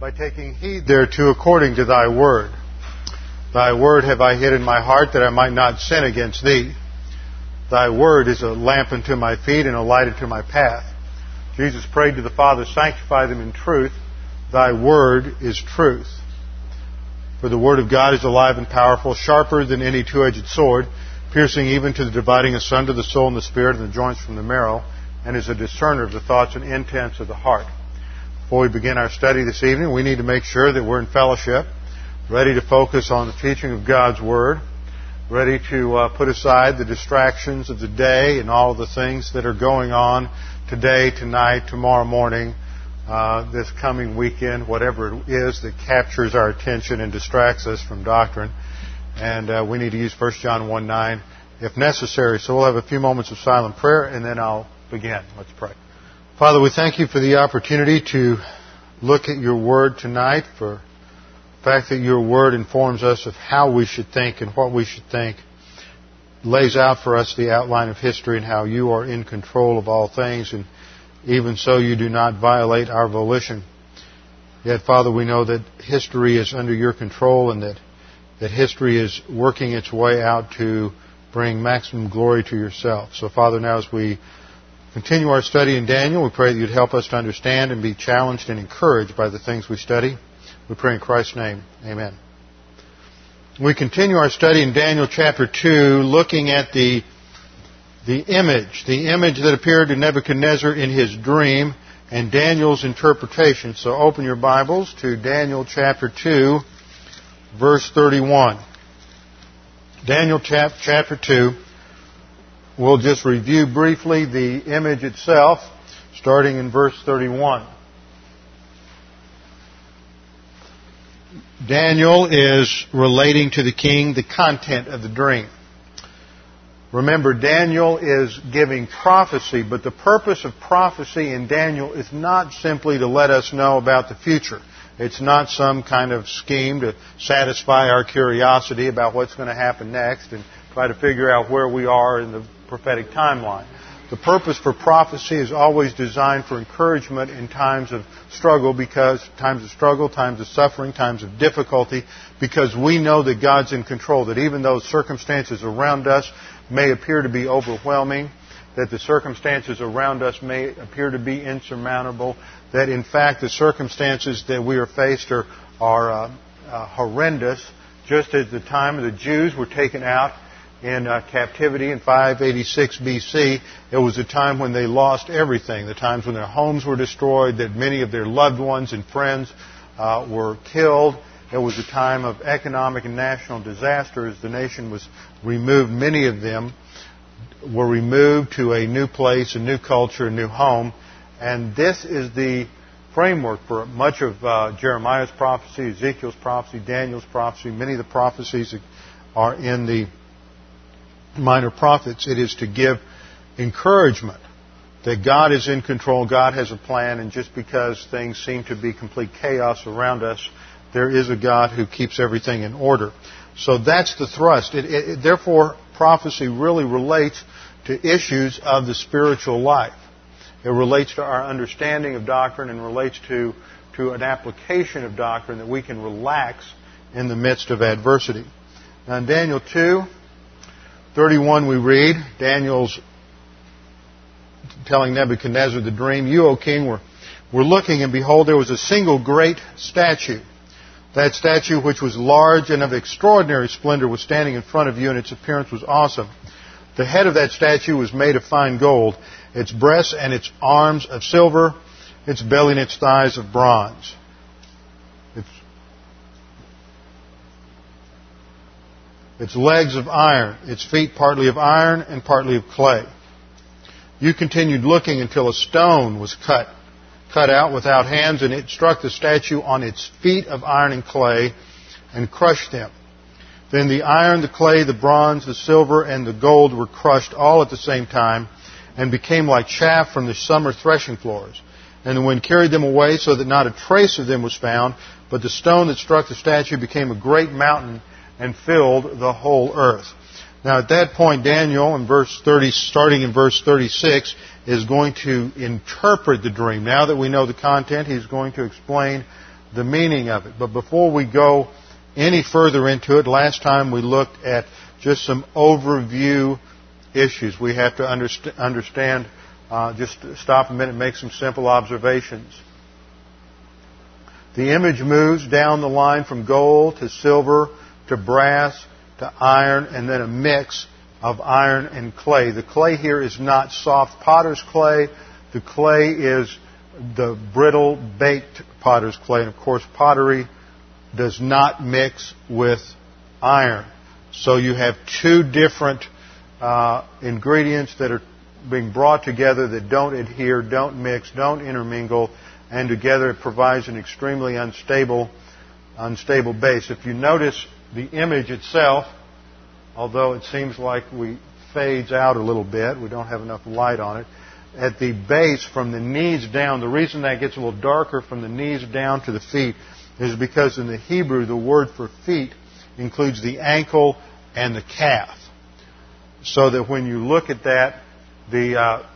by taking heed thereto according to thy word. Thy word have I hid in my heart that I might not sin against thee. Thy word is a lamp unto my feet and a light unto my path. Jesus prayed to the Father, sanctify them in truth. Thy word is truth. For the word of God is alive and powerful, sharper than any two-edged sword, piercing even to the dividing asunder the soul and the spirit and the joints from the marrow, and is a discerner of the thoughts and intents of the heart. Before we begin our study this evening, we need to make sure that we're in fellowship, ready to focus on the teaching of God's Word, ready to uh, put aside the distractions of the day and all of the things that are going on today, tonight, tomorrow morning, uh, this coming weekend, whatever it is that captures our attention and distracts us from doctrine. And uh, we need to use 1 John 1 9 if necessary. So we'll have a few moments of silent prayer and then I'll begin. Let's pray. Father, we thank you for the opportunity to look at your word tonight, for the fact that your word informs us of how we should think and what we should think, lays out for us the outline of history and how you are in control of all things, and even so you do not violate our volition. Yet, Father, we know that history is under your control and that, that history is working its way out to bring maximum glory to yourself. So, Father, now as we continue our study in Daniel. We pray that you'd help us to understand and be challenged and encouraged by the things we study. We pray in Christ's name. Amen. We continue our study in Daniel chapter 2 looking at the, the image, the image that appeared to Nebuchadnezzar in his dream and Daniel's interpretation. So open your Bibles to Daniel chapter 2 verse 31. Daniel chapter 2 We'll just review briefly the image itself, starting in verse 31. Daniel is relating to the king the content of the dream. Remember, Daniel is giving prophecy, but the purpose of prophecy in Daniel is not simply to let us know about the future. It's not some kind of scheme to satisfy our curiosity about what's going to happen next and try to figure out where we are in the prophetic timeline. The purpose for prophecy is always designed for encouragement in times of struggle because times of struggle, times of suffering, times of difficulty, because we know that God's in control, that even though circumstances around us may appear to be overwhelming, that the circumstances around us may appear to be insurmountable, that in fact the circumstances that we are faced are, are uh, uh, horrendous, just as the time of the Jews were taken out in uh, captivity in 586 BC, it was a time when they lost everything. The times when their homes were destroyed, that many of their loved ones and friends uh, were killed. It was a time of economic and national disaster as the nation was removed. Many of them were removed to a new place, a new culture, a new home. And this is the framework for much of uh, Jeremiah's prophecy, Ezekiel's prophecy, Daniel's prophecy. Many of the prophecies are in the minor prophets, it is to give encouragement that God is in control, God has a plan, and just because things seem to be complete chaos around us, there is a God who keeps everything in order. So that's the thrust. It, it, therefore, prophecy really relates to issues of the spiritual life. It relates to our understanding of doctrine and relates to, to an application of doctrine that we can relax in the midst of adversity. Now in Daniel 2, 31 we read, Daniel's telling Nebuchadnezzar the dream, You, O king, were, were looking, and behold, there was a single great statue. That statue, which was large and of extraordinary splendor, was standing in front of you, and its appearance was awesome. The head of that statue was made of fine gold, its breasts and its arms of silver, its belly and its thighs of bronze. Its legs of iron, its feet partly of iron and partly of clay. You continued looking until a stone was cut, cut out without hands, and it struck the statue on its feet of iron and clay and crushed them. Then the iron, the clay, the bronze, the silver, and the gold were crushed all at the same time and became like chaff from the summer threshing floors. And the wind carried them away so that not a trace of them was found, but the stone that struck the statue became a great mountain and filled the whole earth. Now at that point, Daniel in verse 30, starting in verse 36, is going to interpret the dream. Now that we know the content, he's going to explain the meaning of it. But before we go any further into it, last time we looked at just some overview issues. We have to understand, uh, just stop a minute and make some simple observations. The image moves down the line from gold to silver to brass to iron and then a mix of iron and clay. The clay here is not soft potter's clay. The clay is the brittle baked potter's clay. And of course, pottery does not mix with iron. So you have two different uh, ingredients that are being brought together that don't adhere, don't mix, don't intermingle, and together it provides an extremely unstable, unstable base. If you notice the image itself, although it seems like we fades out a little bit, we don't have enough light on it. At the base, from the knees down, the reason that gets a little darker from the knees down to the feet is because in the Hebrew, the word for feet includes the ankle and the calf. So that when you look at that, the, uh,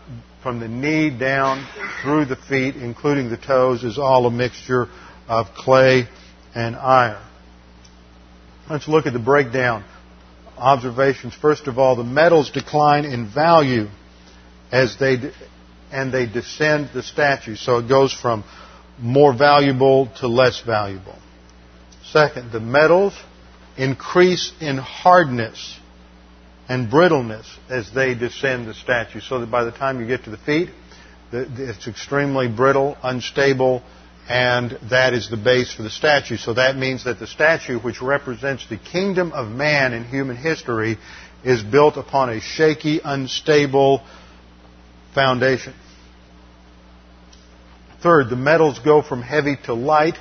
from the knee down through the feet, including the toes, is all a mixture of clay and iron. Let's look at the breakdown. Observations. First of all, the metals decline in value as they and they descend the statue. So it goes from more valuable to less valuable. Second, the metals increase in hardness and brittleness as they descend the statue, so that by the time you get to the feet, it's extremely brittle, unstable, and that is the base for the statue. So that means that the statue, which represents the kingdom of man in human history, is built upon a shaky, unstable foundation. Third, the metals go from heavy to light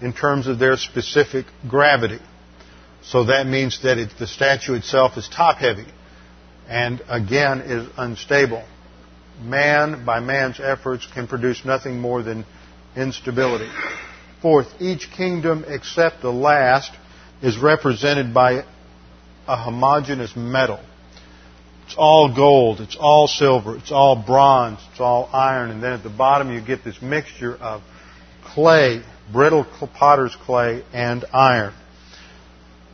in terms of their specific gravity. So that means that it, the statue itself is top heavy and again is unstable. Man, by man's efforts, can produce nothing more than instability. Fourth, each kingdom except the last is represented by a homogeneous metal. It's all gold, it's all silver, it's all bronze, it's all iron, and then at the bottom you get this mixture of clay, brittle potter's clay, and iron.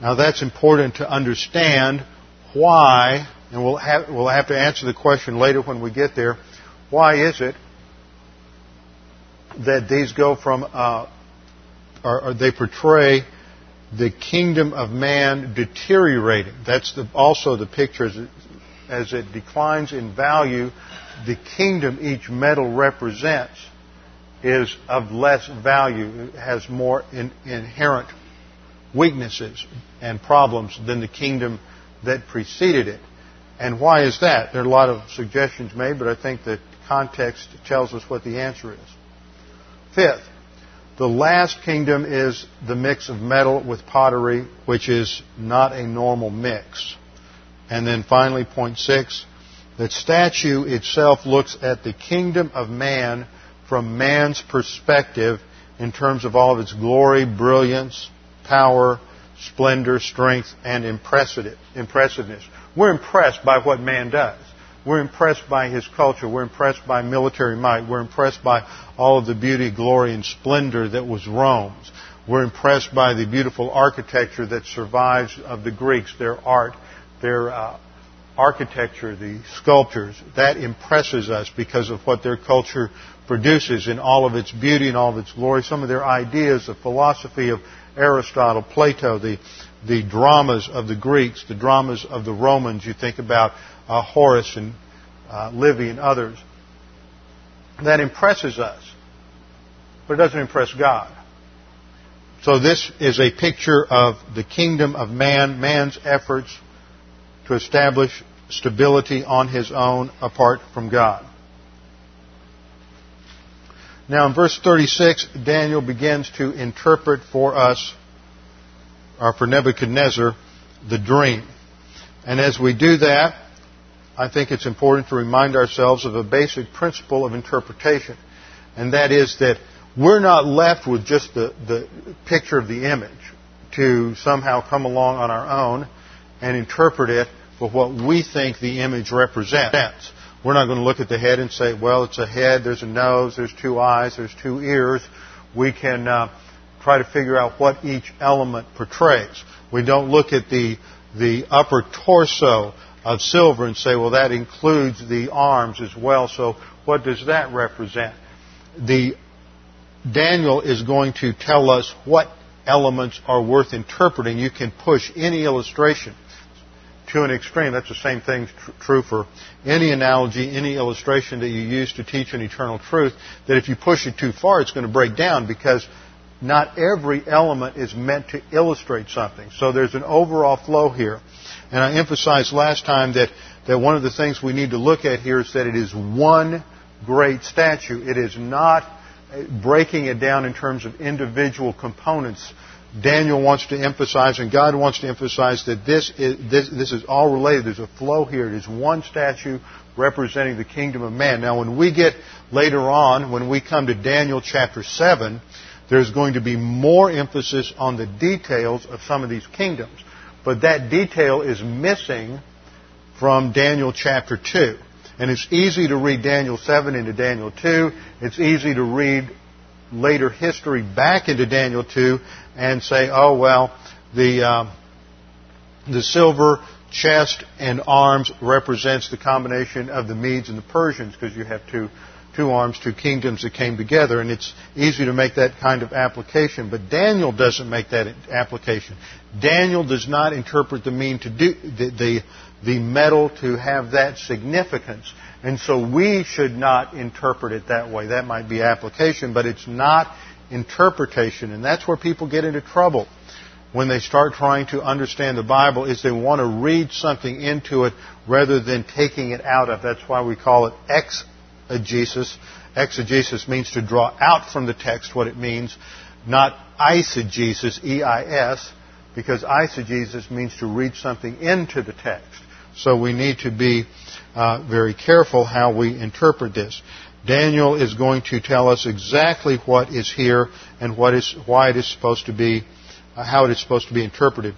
Now that's important to understand why, and we'll have, we'll have to answer the question later when we get there, why is it that these go from, uh, or, or, they portray the kingdom of man deteriorating. That's the, also the picture as it, as it declines in value. The kingdom each metal represents is of less value. Has more in, inherent weaknesses and problems than the kingdom that preceded it. And why is that? There are a lot of suggestions made, but I think the context tells us what the answer is. Fifth, the last kingdom is the mix of metal with pottery, which is not a normal mix. And then finally, point six, that statue itself looks at the kingdom of man from man's perspective in terms of all of its glory, brilliance, power, splendor, strength, and impressiveness. We're impressed by what man does. We're impressed by his culture. We're impressed by military might. We're impressed by all of the beauty, glory, and splendor that was Rome's. We're impressed by the beautiful architecture that survives of the Greeks, their art, their uh, architecture, the sculptures. That impresses us because of what their culture produces in all of its beauty and all of its glory. Some of their ideas, the philosophy of Aristotle, Plato, the, the dramas of the Greeks, the dramas of the Romans. You think about uh, Horace and uh, Livy and others. That impresses us, but it doesn't impress God. So this is a picture of the kingdom of man, man's efforts to establish stability on his own apart from God. Now, in verse 36, Daniel begins to interpret for us, or for Nebuchadnezzar, the dream. And as we do that, I think it's important to remind ourselves of a basic principle of interpretation. And that is that we're not left with just the, the picture of the image to somehow come along on our own and interpret it for what we think the image represents. We're not going to look at the head and say, well, it's a head, there's a nose, there's two eyes, there's two ears. We can uh, try to figure out what each element portrays. We don't look at the, the upper torso of silver and say, well, that includes the arms as well, so what does that represent? The Daniel is going to tell us what elements are worth interpreting. You can push any illustration to an extreme. That's the same thing tr- true for any analogy, any illustration that you use to teach an eternal truth, that if you push it too far, it's going to break down because not every element is meant to illustrate something. So there's an overall flow here. And I emphasized last time that, that one of the things we need to look at here is that it is one great statue. It is not uh, breaking it down in terms of individual components. Daniel wants to emphasize, and God wants to emphasize that this is, this, this is all related. There's a flow here. It is one statue representing the kingdom of man. Now, when we get later on, when we come to Daniel chapter 7, there's going to be more emphasis on the details of some of these kingdoms. But that detail is missing from Daniel chapter 2. And it's easy to read Daniel 7 into Daniel 2. It's easy to read later history back into Daniel 2 and say, oh, well, the, uh, the silver chest and arms represents the combination of the Medes and the Persians because you have two, two arms, two kingdoms that came together, and it's easy to make that kind of application. But Daniel doesn't make that application. Daniel does not interpret the mean to do the, the the metal to have that significance. And so we should not interpret it that way. That might be application, but it's not interpretation. And that's where people get into trouble when they start trying to understand the Bible is they want to read something into it rather than taking it out of. That's why we call it exegesis. Exegesis means to draw out from the text what it means, not eisegesis, E-I-S, because eisegesis means to read something into the text. So we need to be uh, very careful how we interpret this. Daniel is going to tell us exactly what is here and what is, why it is supposed to be, uh, how it is supposed to be interpreted.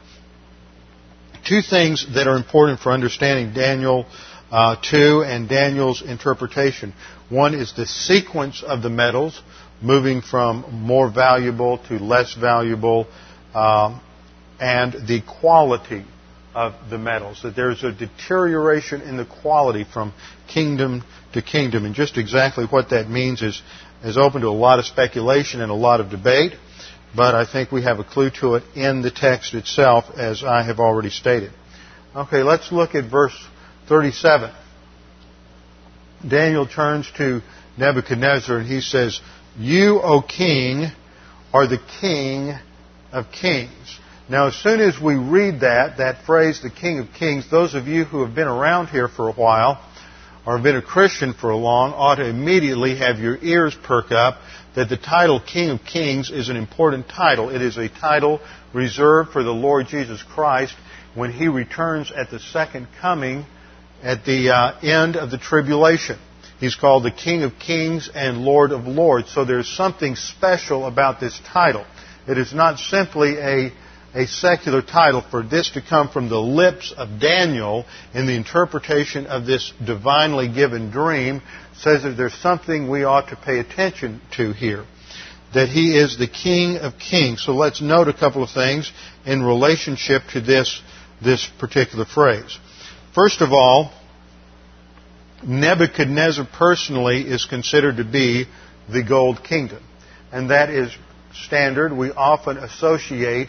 Two things that are important for understanding Daniel uh, 2 and Daniel's interpretation. One is the sequence of the metals, moving from more valuable to less valuable, um, and the quality of the metals, that there's a deterioration in the quality from kingdom to kingdom. And just exactly what that means is, is open to a lot of speculation and a lot of debate, but I think we have a clue to it in the text itself, as I have already stated. Okay, let's look at verse 37. Daniel turns to Nebuchadnezzar and he says, You, O king, are the king of kings. Now, as soon as we read that, that phrase, the King of Kings, those of you who have been around here for a while, or have been a Christian for a long, ought to immediately have your ears perk up that the title King of Kings is an important title. It is a title reserved for the Lord Jesus Christ when He returns at the second coming at the uh, end of the tribulation. He's called the King of Kings and Lord of Lords. So there's something special about this title. It is not simply a a secular title for this to come from the lips of Daniel in the interpretation of this divinely given dream says that there's something we ought to pay attention to here. That he is the King of Kings. So let's note a couple of things in relationship to this, this particular phrase. First of all, Nebuchadnezzar personally is considered to be the gold kingdom. And that is standard. We often associate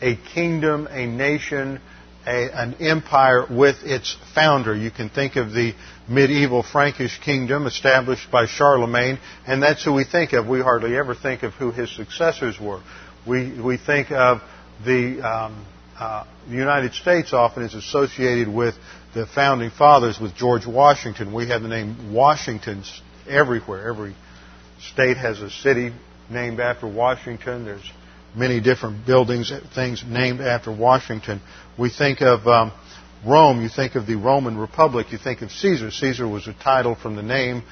a kingdom, a nation, a, an empire with its founder. You can think of the medieval Frankish kingdom established by Charlemagne, and that's who we think of. We hardly ever think of who his successors were. We, we think of the, um, uh, the United States often is associated with the founding fathers, with George Washington. We have the name Washingtons everywhere. Every state has a city named after Washington. There's many different buildings, things named after Washington. We think of um, Rome, you think of the Roman Republic, you think of Caesar. Caesar was a title from the name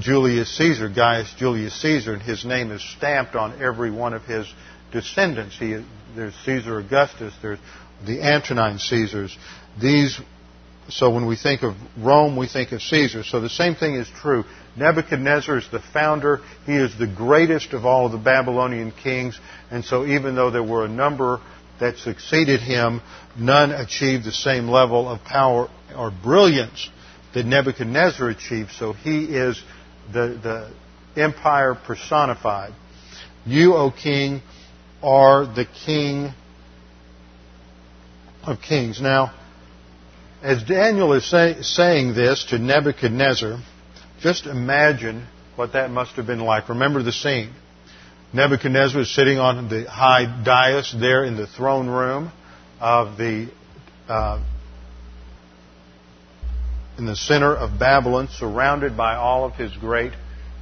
Julius Caesar, Gaius Julius Caesar, and his name is stamped on every one of his descendants. He, there's Caesar Augustus, there's the Antonine Caesars. These, so when we think of Rome, we think of Caesar. So the same thing is true. Nebuchadnezzar is the founder. He is the greatest of all of the Babylonian kings. And so even though there were a number that succeeded him, none achieved the same level of power or brilliance that Nebuchadnezzar achieved. So he is the, the empire personified. You, O king, are the king of kings. Now, as Daniel is say, saying this to Nebuchadnezzar, just imagine what that must have been like. Remember the scene. Nebuchadnezzar is sitting on the high dais there in the throne room of the uh, in the center of Babylon, surrounded by all of his great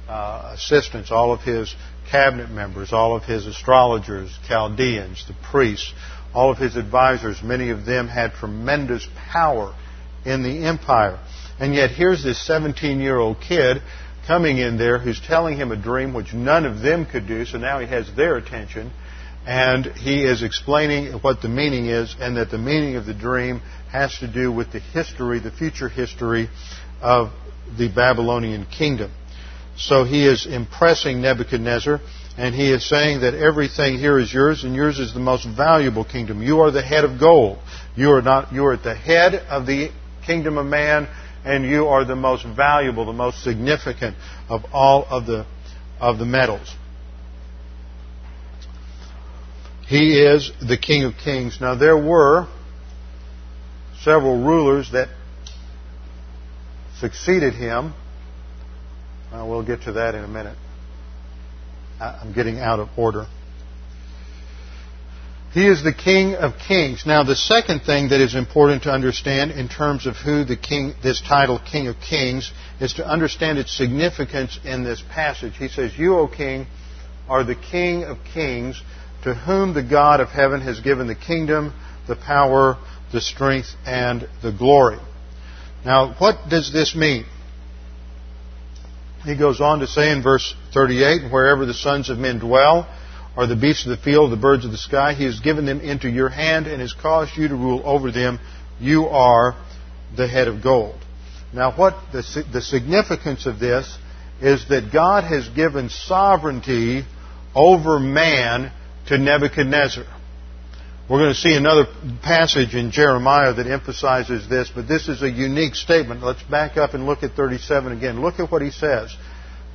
uh, assistants, all of his cabinet members, all of his astrologers, Chaldeans, the priests, all of his advisors. Many of them had tremendous power in the empire. And yet here's this 17 year old kid coming in there who's telling him a dream which none of them could do, so now he has their attention. And he is explaining what the meaning is, and that the meaning of the dream has to do with the history, the future history of the Babylonian kingdom. So he is impressing Nebuchadnezzar, and he is saying that everything here is yours, and yours is the most valuable kingdom. You are the head of gold. You are not. You are at the head of the kingdom of man, and you are the most valuable, the most significant of all of the of the metals. He is the King of Kings. Now there were several rulers that succeeded him. Uh, we'll get to that in a minute. I'm getting out of order. He is the King of Kings. Now, the second thing that is important to understand in terms of who the King, this title, King of Kings, is to understand its significance in this passage. He says, You, O King, are the King of Kings, to whom the God of heaven has given the kingdom, the power, the strength, and the glory. Now, what does this mean? He goes on to say in verse 38, Wherever the sons of men dwell, or the beasts of the field, the birds of the sky. He has given them into your hand and has caused you to rule over them. You are the head of gold. Now, what the, the significance of this is that God has given sovereignty over man to Nebuchadnezzar. We're going to see another passage in Jeremiah that emphasizes this, but this is a unique statement. Let's back up and look at 37 again. Look at what he says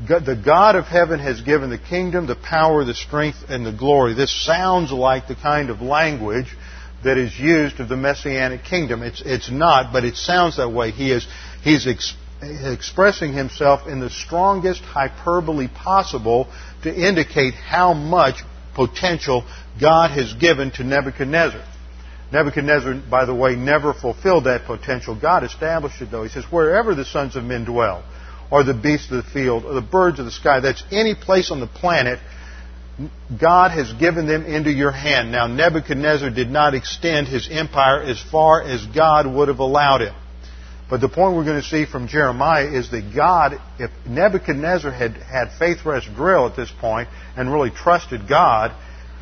the God of heaven has given the kingdom, the power, the strength, and the glory. This sounds like the kind of language that is used of the Messianic kingdom. It's, it's not, but it sounds that way. He is, he's ex, expressing himself in the strongest hyperbole possible to indicate how much potential God has given to Nebuchadnezzar. Nebuchadnezzar, by the way, never fulfilled that potential. God established it, though. He says, Wherever the sons of men dwell, or the beasts of the field or the birds of the sky. That's any place on the planet. God has given them into your hand. Now, Nebuchadnezzar did not extend his empire as far as God would have allowed it. But the point we're going to see from Jeremiah is that God, if Nebuchadnezzar had had faith rest drill at this point and really trusted God,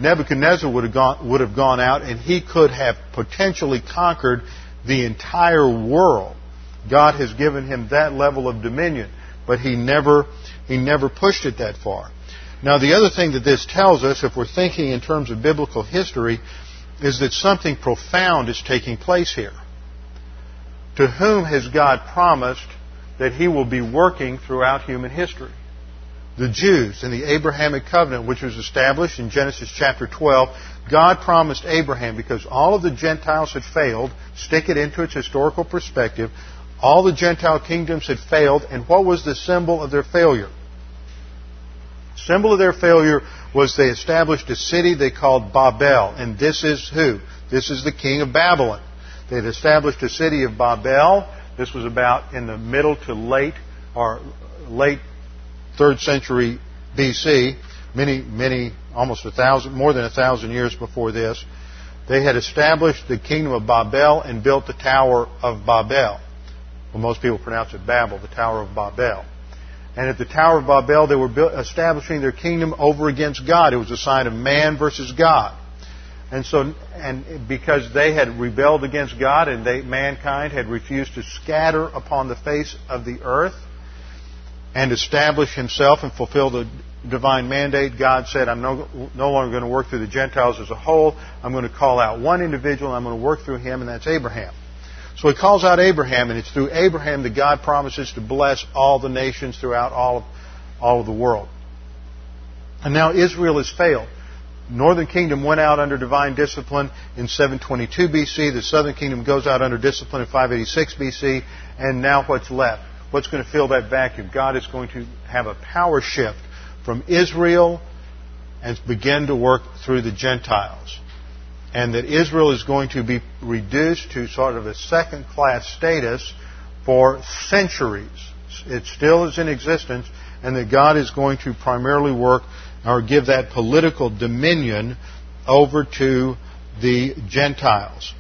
Nebuchadnezzar would have gone, would have gone out and he could have potentially conquered the entire world. God has given him that level of dominion but he never, he never pushed it that far. Now, the other thing that this tells us, if we're thinking in terms of biblical history, is that something profound is taking place here. To whom has God promised that he will be working throughout human history? The Jews in the Abrahamic covenant, which was established in Genesis chapter 12, God promised Abraham, because all of the Gentiles had failed, stick it into its historical perspective, all the Gentile kingdoms had failed, and what was the symbol of their failure? The Symbol of their failure was they established a city they called Babel, and this is who? This is the king of Babylon. They had established a city of Babel. This was about in the middle to late or late third century BC, many, many, almost a thousand, more than a thousand years before this, they had established the kingdom of Babel and built the Tower of Babel. Well, most people pronounce it Babel, the Tower of Babel. And at the Tower of Babel, they were establishing their kingdom over against God. It was a sign of man versus God. And so, and because they had rebelled against God and they, mankind had refused to scatter upon the face of the earth and establish himself and fulfill the divine mandate, God said, I'm no, no longer going to work through the Gentiles as a whole. I'm going to call out one individual and I'm going to work through him, and that's Abraham. So he calls out Abraham, and it's through Abraham that God promises to bless all the nations throughout all of, all of the world. And now Israel has failed. Northern kingdom went out under divine discipline in 722 BC. The southern kingdom goes out under discipline in 586 BC. And now what's left? What's going to fill that vacuum? God is going to have a power shift from Israel and begin to work through the Gentiles. And that Israel is going to be reduced to sort of a second class status for centuries. It still is in existence, and that God is going to primarily work or give that political dominion over to the Gentiles.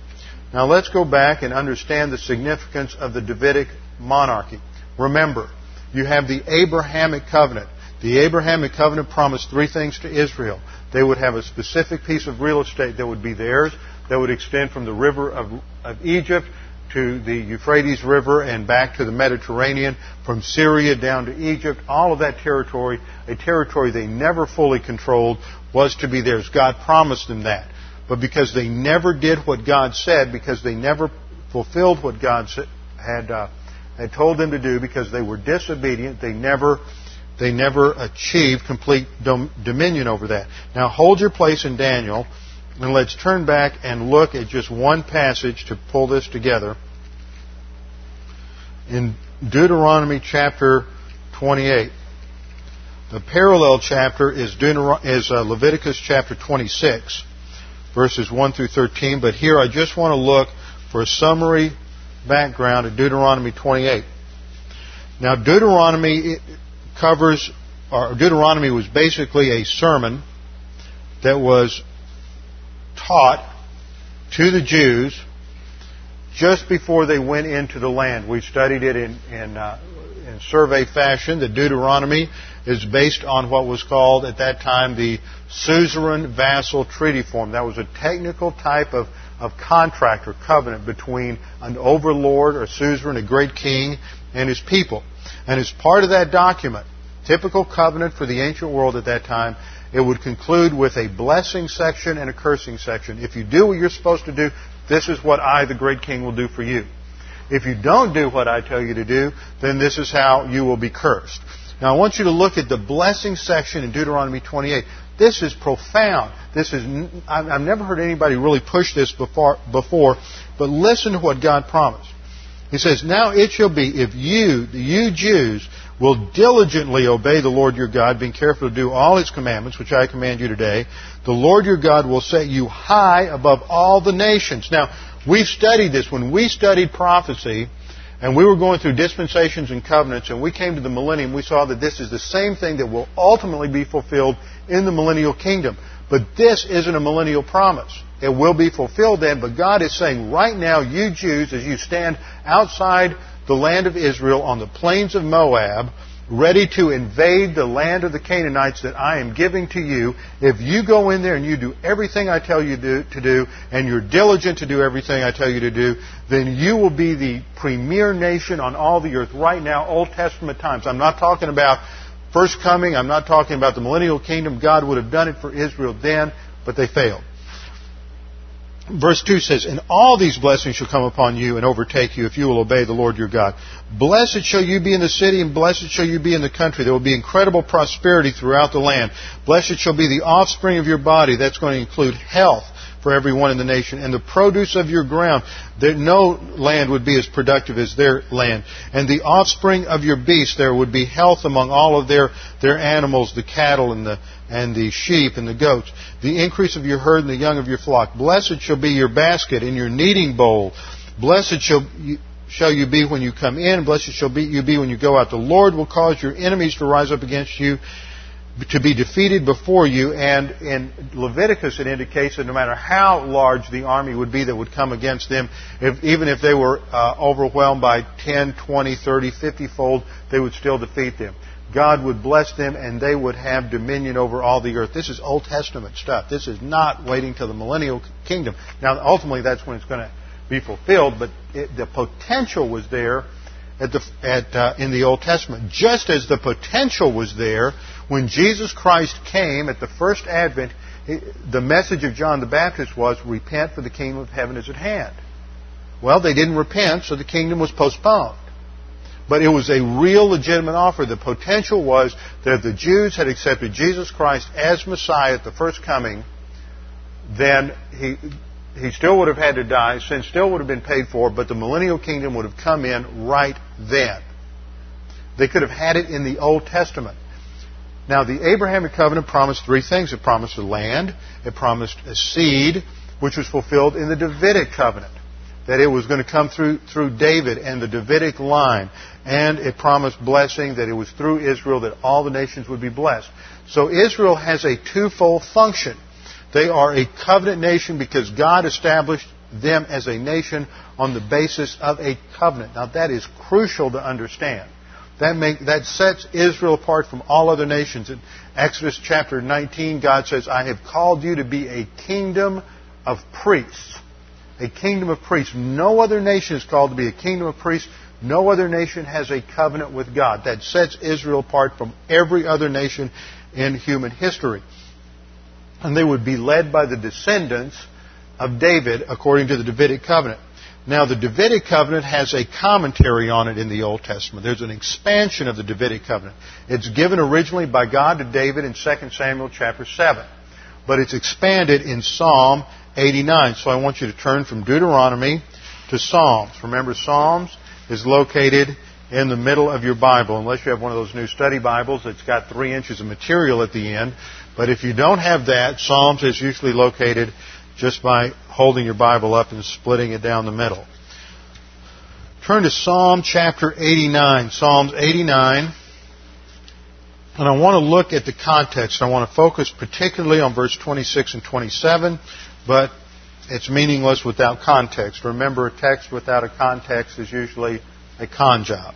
Now let's go back and understand the significance of the Davidic monarchy. Remember, you have the Abrahamic covenant. The Abrahamic covenant promised three things to Israel. They would have a specific piece of real estate that would be theirs, that would extend from the river of, of Egypt to the Euphrates River and back to the Mediterranean, from Syria down to Egypt. All of that territory, a territory they never fully controlled, was to be theirs. God promised them that. But because they never did what God said, because they never fulfilled what God had, uh, had told them to do, because they were disobedient, they never they never achieved complete dom- dominion over that. Now hold your place in Daniel, and let's turn back and look at just one passage to pull this together. In Deuteronomy chapter 28. The parallel chapter is, is uh, Leviticus chapter 26, verses 1 through 13. But here I just want to look for a summary background of Deuteronomy 28. Now, Deuteronomy covers, or Deuteronomy was basically a sermon that was taught to the Jews just before they went into the land. We studied it in, in, uh, in survey fashion. The Deuteronomy is based on what was called at that time the suzerain vassal treaty form. That was a technical type of, of contract or covenant between an overlord or suzerain, a great king, and his people. And as part of that document, typical covenant for the ancient world at that time, it would conclude with a blessing section and a cursing section. If you do what you're supposed to do, this is what I, the great king, will do for you. If you don't do what I tell you to do, then this is how you will be cursed. Now I want you to look at the blessing section in Deuteronomy 28. This is profound. This is, I've never heard anybody really push this before, before, but listen to what God promised. He says, Now it shall be if you, the you Jews, will diligently obey the Lord your God, being careful to do all his commandments, which I command you today, the Lord your God will set you high above all the nations. Now, we've studied this. When we studied prophecy, and we were going through dispensations and covenants, and we came to the millennium, we saw that this is the same thing that will ultimately be fulfilled in the millennial kingdom. But this isn't a millennial promise. It will be fulfilled then, but God is saying right now, you Jews, as you stand outside the land of Israel on the plains of Moab, ready to invade the land of the Canaanites that I am giving to you, if you go in there and you do everything I tell you to do, and you're diligent to do everything I tell you to do, then you will be the premier nation on all the earth right now, Old Testament times. I'm not talking about first coming, I'm not talking about the millennial kingdom. God would have done it for Israel then, but they failed verse 2 says, And all these blessings shall come upon you and overtake you if you will obey the Lord your God. Blessed shall you be in the city, and blessed shall you be in the country. There will be incredible prosperity throughout the land. Blessed shall be the offspring of your body. That's going to include health for everyone in the nation, and the produce of your ground. No land would be as productive as their land. And the offspring of your beasts, there would be health among all of their, their animals, the cattle and the, and the sheep and the goats. The increase of your herd and the young of your flock. Blessed shall be your basket and your kneading bowl. Blessed shall you, shall you be when you come in. Blessed shall be you be when you go out. The Lord will cause your enemies to rise up against you to be defeated before you. And in Leviticus, it indicates that no matter how large the army would be that would come against them, if, even if they were uh, overwhelmed by 10, 20, 30, 50 fold, they would still defeat them. God would bless them and they would have dominion over all the earth. This is Old Testament stuff. This is not waiting till the millennial kingdom. Now, ultimately, that's when it's going to be fulfilled, but it, the potential was there at the, at, uh, in the Old Testament. Just as the potential was there when Jesus Christ came at the first advent, the message of John the Baptist was, repent for the kingdom of heaven is at hand. Well, they didn't repent, so the kingdom was postponed. But it was a real legitimate offer. The potential was that if the Jews had accepted Jesus Christ as Messiah at the first coming, then he, he still would have had to die, sin still would have been paid for, but the millennial kingdom would have come in right then. They could have had it in the Old Testament. Now, the Abrahamic covenant promised three things. It promised a land, it promised a seed, which was fulfilled in the Davidic covenant. That it was going to come through, through David and the Davidic line. And it promised blessing, that it was through Israel that all the nations would be blessed. So Israel has a twofold function. They are a covenant nation because God established them as a nation on the basis of a covenant. Now that is crucial to understand. That, make, that sets Israel apart from all other nations. In Exodus chapter 19, God says, I have called you to be a kingdom of priests. A kingdom of priests. No other nation is called to be a kingdom of priests. No other nation has a covenant with God. That sets Israel apart from every other nation in human history and they would be led by the descendants of David according to the Davidic covenant. Now, the Davidic covenant has a commentary on it in the Old Testament. There's an expansion of the Davidic covenant. It's given originally by God to David in 2 Samuel chapter 7, but it's expanded in Psalm 89. So I want you to turn from Deuteronomy to Psalms. Remember, Psalms is located in the middle of your Bible, unless you have one of those new study Bibles that's got three inches of material at the end. But if you don't have that, Psalms is usually located just by holding your Bible up and splitting it down the middle. Turn to Psalm chapter 89. Psalms 89. And I want to look at the context. I want to focus particularly on verse 26 and 27, but it's meaningless without context. Remember, a text without a context is usually a con job.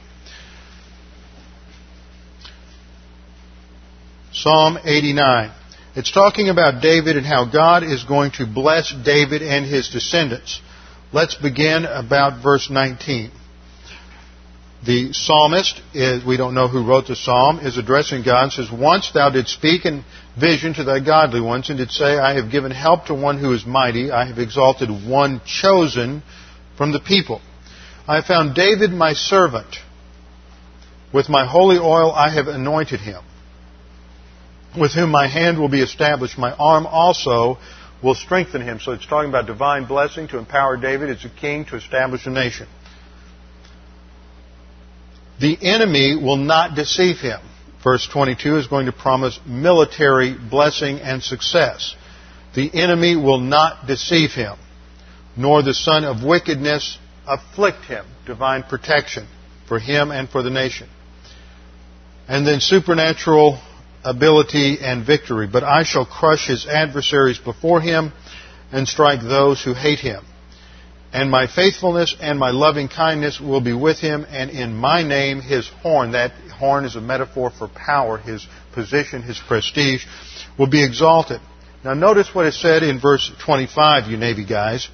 Psalm 89. It's talking about David and how God is going to bless David and his descendants. Let's begin about verse 19. The psalmist is, we don't know who wrote the psalm, is addressing God and says, Once thou didst speak in vision to thy godly ones and did say, I have given help to one who is mighty, I have exalted one chosen from the people. I have found David my servant. With my holy oil I have anointed him with whom my hand will be established. My arm also will strengthen him. So it's talking about divine blessing to empower David as a king to establish a nation. The enemy will not deceive him. Verse 22 is going to promise military blessing and success. The enemy will not deceive him, nor the son of wickedness afflict him. Divine protection for him and for the nation. And then supernatural ability and victory, but I shall crush his adversaries before him and strike those who hate him. And my faithfulness and my loving kindness will be with him, and in my name his horn, that horn is a metaphor for power, his position, his prestige, will be exalted. Now notice what is said in verse 25, you Navy guys.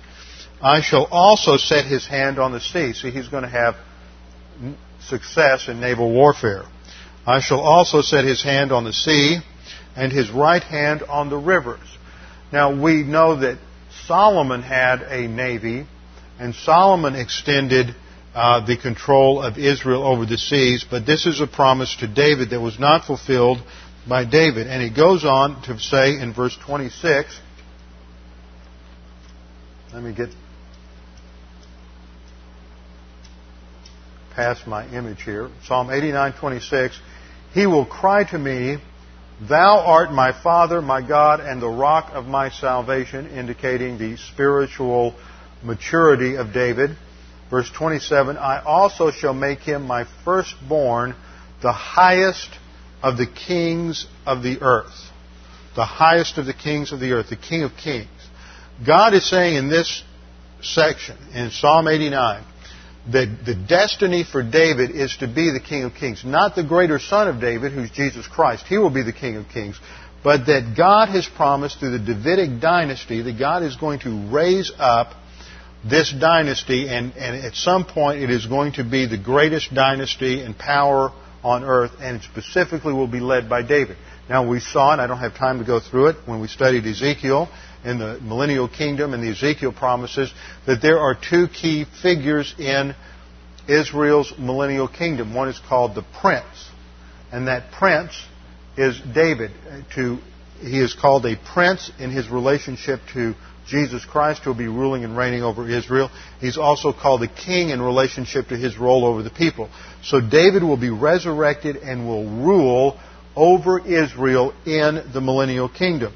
I shall also set his hand on the sea. See, he's going to have success in naval warfare. I shall also set his hand on the sea and his right hand on the rivers. Now we know that Solomon had a navy and Solomon extended uh, the control of Israel over the seas, but this is a promise to David that was not fulfilled by David. And he goes on to say in verse 26, let me get past my image here. Psalm 89:26 he will cry to me, Thou art my Father, my God, and the rock of my salvation, indicating the spiritual maturity of David. Verse 27, I also shall make him my firstborn, the highest of the kings of the earth. The highest of the kings of the earth, the King of kings. God is saying in this section, in Psalm 89, that the destiny for David is to be the King of Kings. Not the greater son of David, who's Jesus Christ. He will be the King of Kings. But that God has promised through the Davidic dynasty that God is going to raise up this dynasty, and, and at some point it is going to be the greatest dynasty and power on earth, and it specifically will be led by David. Now we saw, and I don't have time to go through it, when we studied Ezekiel in the millennial kingdom and the Ezekiel promises, that there are two key figures in Israel's millennial kingdom. One is called the prince, and that prince is David. To, he is called a prince in his relationship to Jesus Christ, who will be ruling and reigning over Israel. He's also called the king in relationship to his role over the people. So David will be resurrected and will rule over Israel in the millennial kingdom.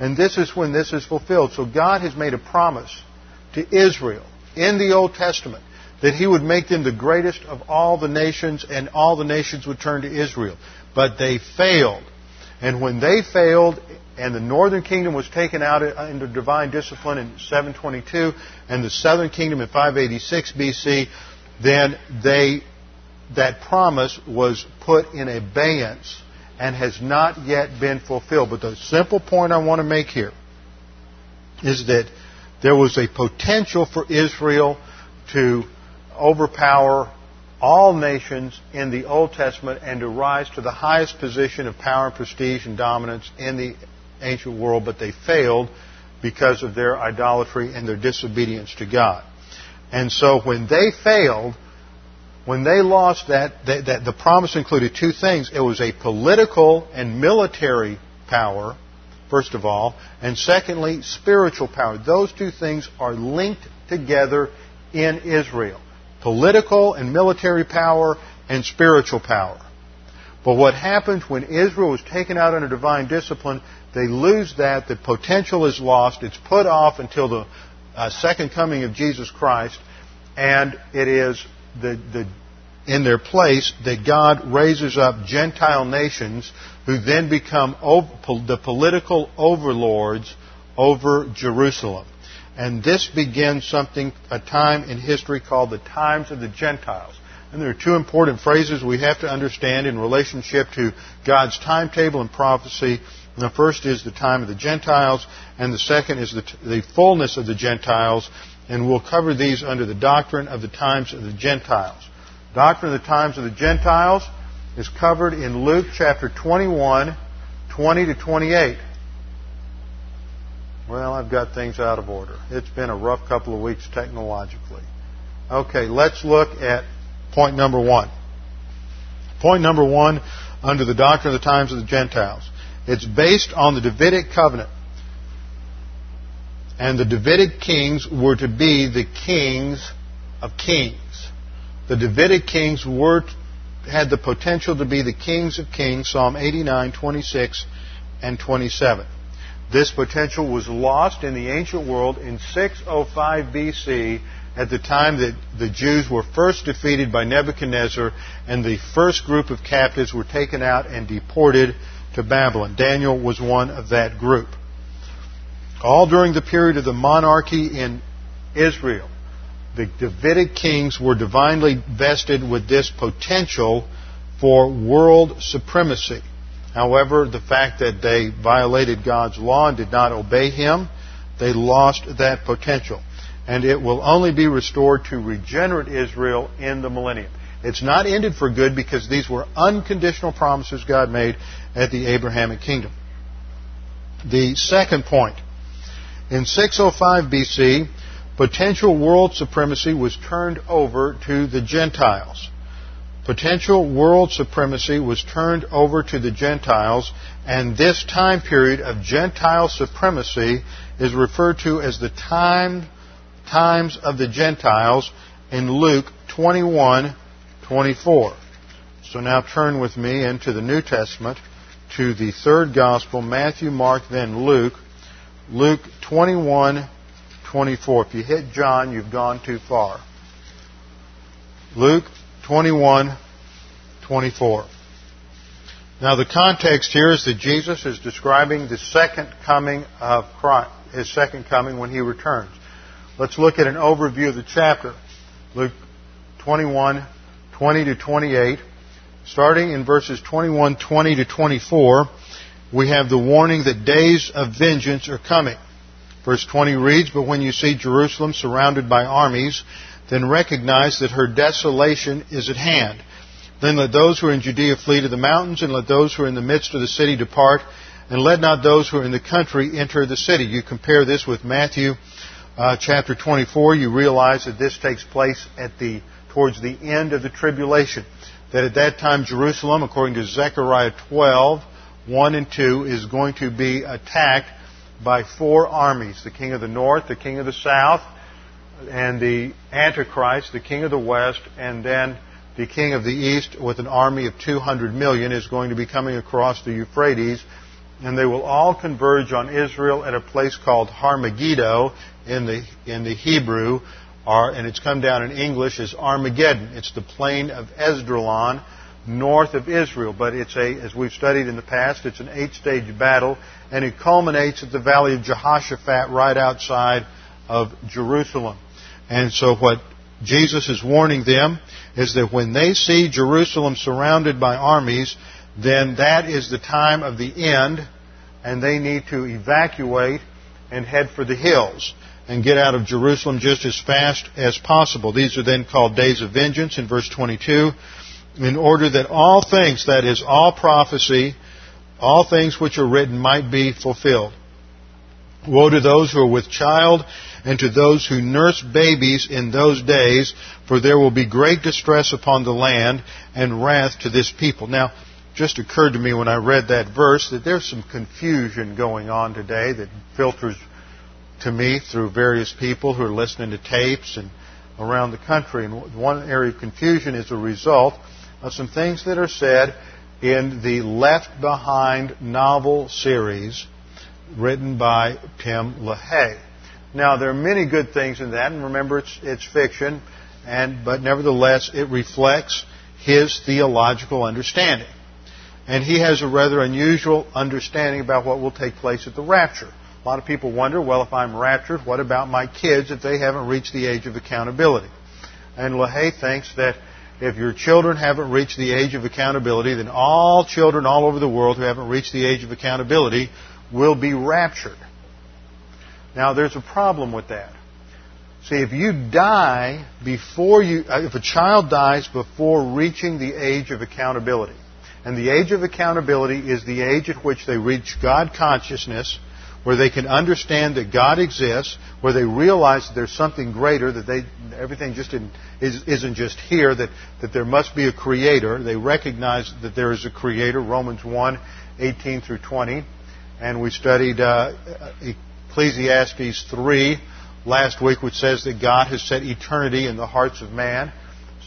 And this is when this is fulfilled. So God has made a promise to Israel in the Old Testament that He would make them the greatest of all the nations and all the nations would turn to Israel. But they failed. And when they failed and the northern kingdom was taken out uh, under divine discipline in 722 and the southern kingdom in 586 BC, then they, that promise was put in abeyance and has not yet been fulfilled. But the simple point I want to make here is that there was a potential for Israel to overpower all nations in the Old Testament and to rise to the highest position of power and prestige and dominance in the ancient world, but they failed because of their idolatry and their disobedience to God. And so when they failed, when they lost that, that, that, the promise included two things. It was a political and military power, first of all, and secondly, spiritual power. Those two things are linked together in Israel. Political and military power and spiritual power. But what happened when Israel was taken out under divine discipline, they lose that. The potential is lost. It's put off until the uh, second coming of Jesus Christ. And it is the, the, in their place that God raises up Gentile nations who then become the political overlords over Jerusalem. And this begins something, a time in history called the times of the Gentiles. And there are two important phrases we have to understand in relationship to God's timetable and prophecy. The first is the time of the Gentiles, and the second is the, the fullness of the Gentiles. And we'll cover these under the doctrine of the times of the Gentiles. Doctrine of the times of the Gentiles is covered in Luke chapter 21, 20 to 28. Well, I've got things out of order. It's been a rough couple of weeks technologically. Okay, let's look at Point number one. Point number one under the doctrine of the times of the Gentiles. It's based on the Davidic covenant. And the Davidic kings were to be the kings of kings. The Davidic kings were had the potential to be the kings of kings, Psalm 89, 26, and 27. This potential was lost in the ancient world in 605 BC at the time that the Jews were first defeated by Nebuchadnezzar and the first group of captives were taken out and deported to Babylon. Daniel was one of that group. All during the period of the monarchy in Israel, the Davidic kings were divinely vested with this potential for world supremacy. However, the fact that they violated God's law and did not obey Him, they lost that potential and it will only be restored to regenerate Israel in the millennium. It's not ended for good because these were unconditional promises God made at the Abrahamic kingdom. The second point. In 605 BC, potential world supremacy was turned over to the Gentiles. Potential world supremacy was turned over to the Gentiles, and this time period of Gentile supremacy is referred to as the time times of the Gentiles in Luke 21 24. So now turn with me into the New Testament to the third gospel, Matthew, Mark, then Luke. Luke 21 24. If you hit John, you've gone too far. Luke 21 24. Now, the context here is that Jesus is describing the second coming of Christ, his second coming when he returns. Let's look at an overview of the chapter. Luke 21, 20 to 28. Starting in verses 21, 20 to 24, we have the warning that days of vengeance are coming. Verse 20 reads, But when you see Jerusalem surrounded by armies, then recognize that her desolation is at hand. Then let those who are in Judea flee to the mountains, and let those who are in the midst of the city depart, and let not those who are in the country enter the city. You compare this with Matthew uh, chapter 24, you realize that this takes place at the towards the end of the tribulation. That at that time Jerusalem, according to Zechariah 12, 1 and 2, is going to be attacked by four armies the king of the north, the king of the south, and the Antichrist, the king of the west, and then the king of the east with an army of 200 million is going to be coming across the Euphrates, and they will all converge on Israel at a place called Har-Megiddo in the, in the Hebrew, and it's come down in English as Armageddon. It's the plain of Esdraelon, north of Israel. But it's a, as we've studied in the past, it's an eight-stage battle, and it culminates at the valley of Jehoshaphat right outside of Jerusalem. And so what Jesus is warning them is that when they see Jerusalem surrounded by armies, then that is the time of the end, and they need to evacuate and head for the hills and get out of Jerusalem just as fast as possible. These are then called days of vengeance in verse 22, in order that all things, that is, all prophecy, all things which are written might be fulfilled. Woe to those who are with child and to those who nurse babies in those days, for there will be great distress upon the land and wrath to this people. Now, just occurred to me when I read that verse that there's some confusion going on today that filters to me through various people who are listening to tapes and around the country. And one area of confusion is a result of some things that are said in the Left Behind novel series written by Tim LaHaye. Now, there are many good things in that, and remember, it's, it's fiction, and, but nevertheless, it reflects his theological understanding. And he has a rather unusual understanding about what will take place at the rapture. A lot of people wonder, well, if I'm raptured, what about my kids if they haven't reached the age of accountability? And LaHaye thinks that if your children haven't reached the age of accountability, then all children all over the world who haven't reached the age of accountability will be raptured. Now, there's a problem with that. See, if you die before you, uh, if a child dies before reaching the age of accountability, and the age of accountability is the age at which they reach God consciousness, where they can understand that God exists, where they realize that there's something greater, that they, everything just in, is, isn't just here, that, that there must be a creator. They recognize that there is a creator, Romans 1, 18 through 20. And we studied uh, Ecclesiastes 3 last week, which says that God has set eternity in the hearts of man.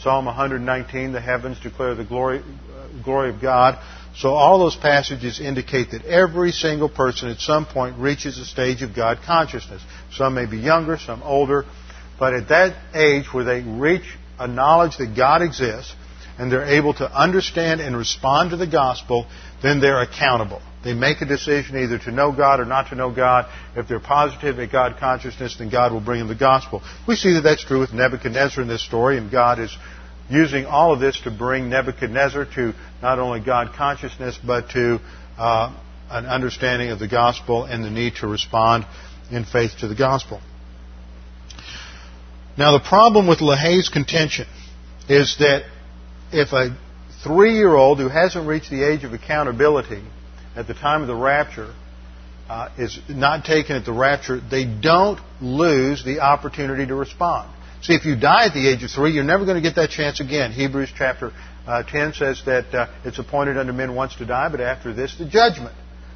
Psalm 119, the heavens declare the glory, uh, glory of God. So all those passages indicate that every single person at some point reaches a stage of God consciousness. Some may be younger, some older, but at that age where they reach a knowledge that God exists and they're able to understand and respond to the gospel, then they're accountable. They make a decision either to know God or not to know God. If they're positive at God consciousness, then God will bring them the gospel. We see that that's true with Nebuchadnezzar in this story, and God is using all of this to bring Nebuchadnezzar to not only God consciousness, but to uh, an understanding of the gospel and the need to respond in faith to the gospel. Now, the problem with LaHaye's contention is that if a three year old who hasn't reached the age of accountability at the time of the rapture uh, is not taken at the rapture, they don't lose the opportunity to respond. See, if you die at the age of three, you're never going to get that chance again. Hebrews chapter uh, 10 says that uh, it's appointed unto men once to die, but after this, the judgment.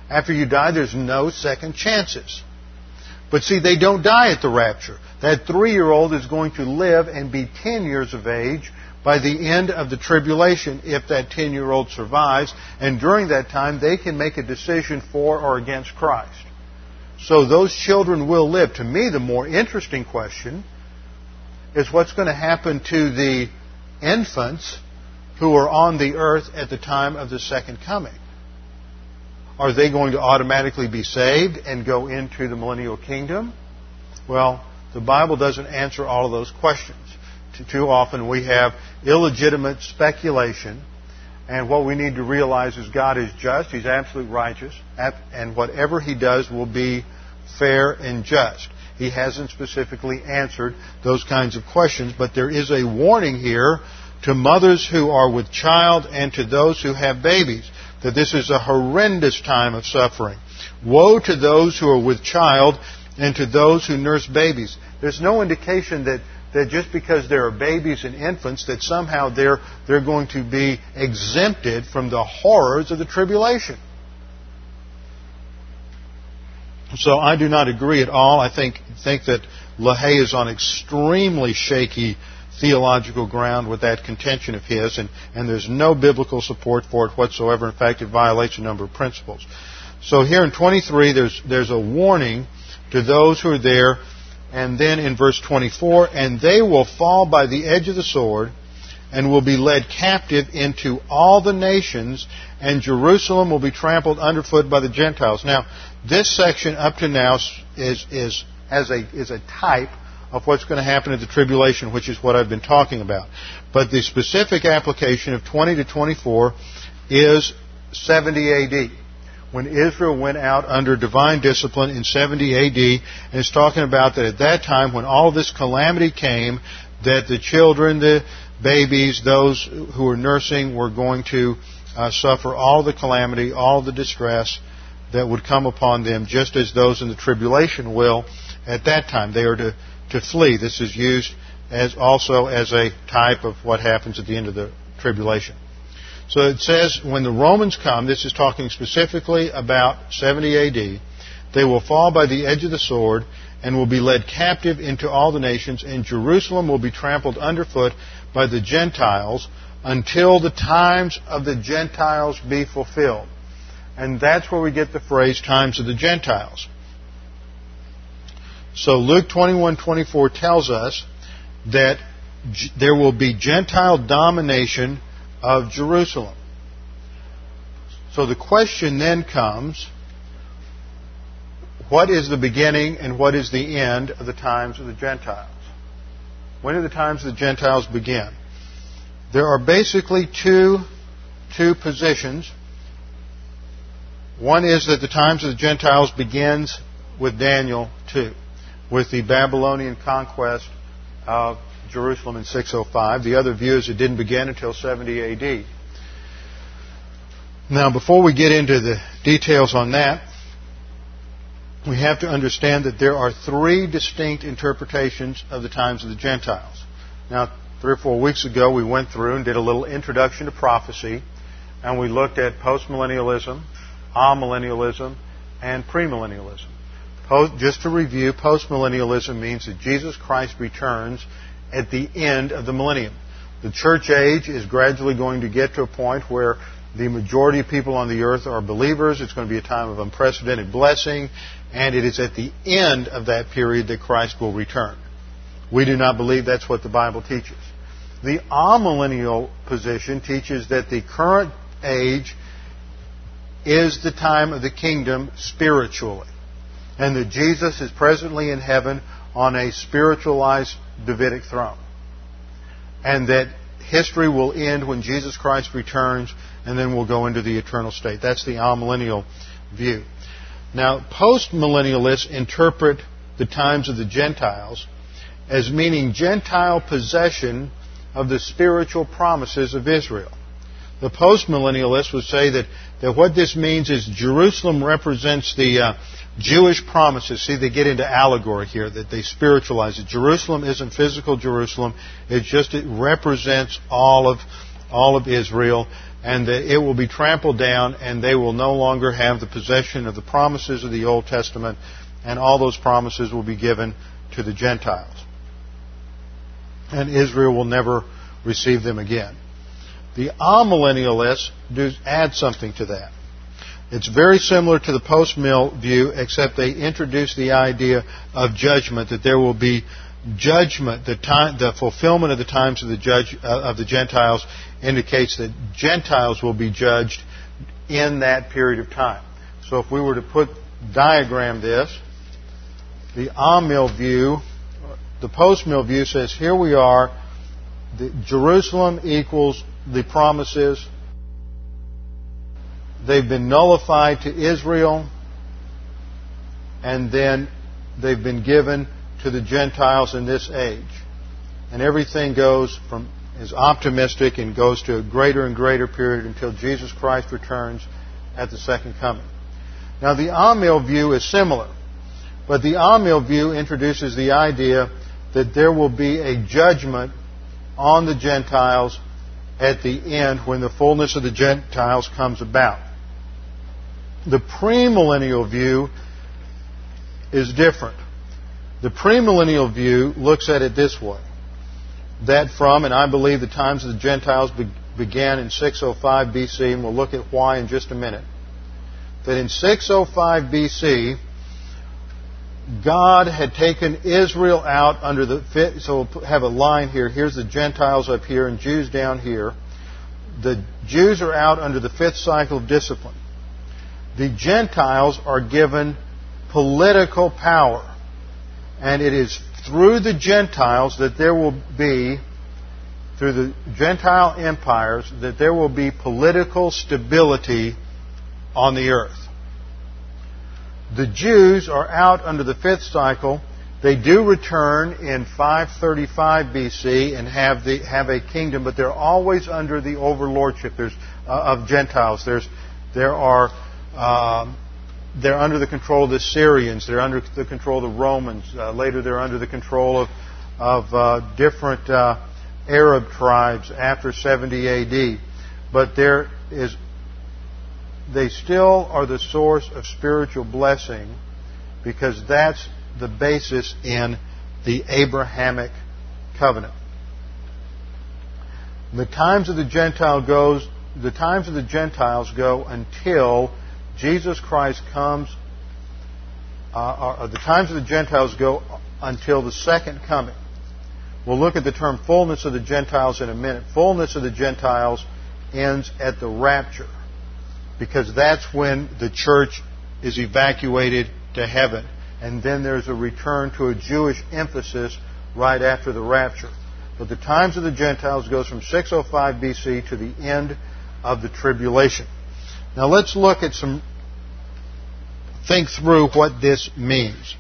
After you die, there's no second chances. But see, they don't die at the rapture. That three year old is going to live and be 10 years of age by the end of the tribulation if that 10 year old survives. And during that time, they can make a decision for or against Christ. So those children will live. To me, the more interesting question is what's going to happen to the infants who are on the earth at the time of the second coming. are they going to automatically be saved and go into the millennial kingdom? Well, the Bible doesn't answer all of those questions. Too often we have illegitimate speculation, and what we need to realize is God is just, He's absolutely righteous, and whatever He does will be fair and just. He hasn't specifically answered those kinds of questions, but there is a warning here to mothers who are with child and to those who have babies that this is a horrendous time of suffering. Woe to those who are with child and to those who nurse babies. There's no indication that, that just because there are babies and infants that somehow they're, they're going to be exempted from the horrors of the tribulation. So I do not agree at all. I think, think that LaHaye is on extremely shaky theological ground with that contention of his, and, and there's no biblical support for it whatsoever. In fact, it violates a number of principles. So here in 23, there's, there's a warning to those who are there. And then in verse 24, and they will fall by the edge of the sword and will be led captive into all the nations, and Jerusalem will be trampled underfoot by the Gentiles. Now, this section up to now is, is, as a, is a type of what's going to happen at the tribulation, which is what I've been talking about. But the specific application of 20 to 24 is 70 AD when Israel went out under divine discipline in 70 AD, and it's talking about that at that time when all this calamity came, that the children, the babies, those who were nursing were going to uh, suffer all the calamity, all the distress that would come upon them, just as those in the tribulation will at that time. They are to, to flee. This is used as also as a type of what happens at the end of the tribulation. So it says when the Romans come, this is talking specifically about 70 AD, they will fall by the edge of the sword and will be led captive into all the nations, and Jerusalem will be trampled underfoot by the Gentiles until the times of the Gentiles be fulfilled. And that's where we get the phrase times of the Gentiles. So Luke 21:24 tells us that there will be Gentile domination of Jerusalem. So the question then comes what is the beginning and what is the end of the times of the Gentiles? When do the times of the Gentiles begin? There are basically two, two positions. One is that the times of the Gentiles begins with Daniel 2, with the Babylonian conquest of Jerusalem in 605. The other view is it didn't begin until 70 AD. Now, before we get into the details on that, we have to understand that there are three distinct interpretations of the times of the Gentiles. Now, three or four weeks ago, we went through and did a little introduction to prophecy, and we looked at postmillennialism, amillennialism, and premillennialism. just to review, postmillennialism means that Jesus Christ returns at the end of the millennium. The church age is gradually going to get to a point where the majority of people on the earth are believers. It's going to be a time of unprecedented blessing, and it is at the end of that period that Christ will return. We do not believe that's what the Bible teaches. The amillennial position teaches that the current age is the time of the kingdom spiritually, and that Jesus is presently in heaven on a spiritualized Davidic throne. And that history will end when Jesus Christ returns, and then we'll go into the eternal state. That's the amillennial view. Now, postmillennialists interpret the times of the Gentiles as meaning Gentile possession of the spiritual promises of Israel. The postmillennialists would say that, that what this means is Jerusalem represents the, uh, Jewish promises, see, they get into allegory here, that they spiritualize it. Jerusalem isn't physical Jerusalem. It just it represents all of, all of Israel, and that it will be trampled down, and they will no longer have the possession of the promises of the Old Testament, and all those promises will be given to the Gentiles. And Israel will never receive them again. The amillennialists do add something to that. It's very similar to the post-mill view, except they introduce the idea of judgment, that there will be judgment. The, time, the fulfillment of the times of the, judge, uh, of the Gentiles indicates that Gentiles will be judged in that period of time. So if we were to put diagram this, the Amill view, the post mill view says here we are, the Jerusalem equals the promises. They've been nullified to Israel, and then they've been given to the Gentiles in this age. And everything goes from is optimistic and goes to a greater and greater period until Jesus Christ returns at the second coming. Now the Amill view is similar, but the Amill view introduces the idea that there will be a judgment on the Gentiles at the end when the fullness of the Gentiles comes about. The premillennial view is different. The premillennial view looks at it this way that from, and I believe the times of the Gentiles be- began in 605 BC, and we'll look at why in just a minute. That in 605 BC, God had taken Israel out under the, so we'll have a line here. Here's the Gentiles up here and Jews down here. The Jews are out under the fifth cycle of discipline. The Gentiles are given political power. And it is through the Gentiles that there will be, through the Gentile empires, that there will be political stability on the earth. The Jews are out under the fifth cycle. They do return in 535 BC and have the have a kingdom, but they're always under the overlordship There's, uh, of Gentiles. There's there are um, they're under the control of the Syrians. They're under the control of the Romans. Uh, later, they're under the control of, of uh, different uh, Arab tribes after 70 AD. But there is, they still are the source of spiritual blessing because that's the basis in the Abrahamic covenant. The times of the Gentile goes, the times of the Gentiles go until Jesus Christ comes, uh, uh, the times of the Gentiles go until the second coming. We'll look at the term fullness of the Gentiles in a minute. Fullness of the Gentiles ends at the rapture because that's when the church is evacuated to heaven. And then there's a return to a Jewish emphasis right after the rapture. But the times of the Gentiles goes from 605 BC to the end of the tribulation. Now let's look at some think through what this means.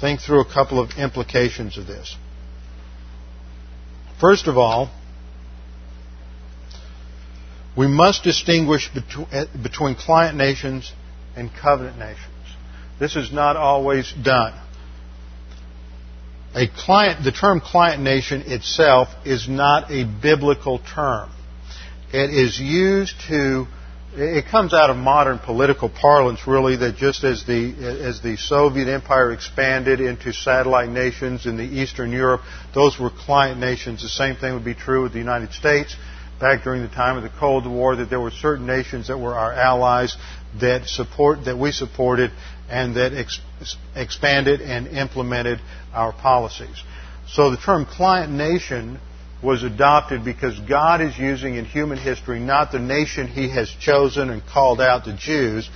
Think through a couple of implications of this. First of all, we must distinguish eh, between client nations and covenant nations. This is not always done. A client, the term client nation itself is not a biblical term. It is used to it comes out of modern political parlance, really, that just as the, as the Soviet Empire expanded into satellite nations in the Eastern Europe, those were client nations. The same thing would be true with the United States. Back during the time of the Cold War, that there were certain nations that were our allies that support, that we supported and that ex- expanded and implemented our policies. So the term client nation was adopted because God is using in human history not the nation He has chosen and called out the Jews,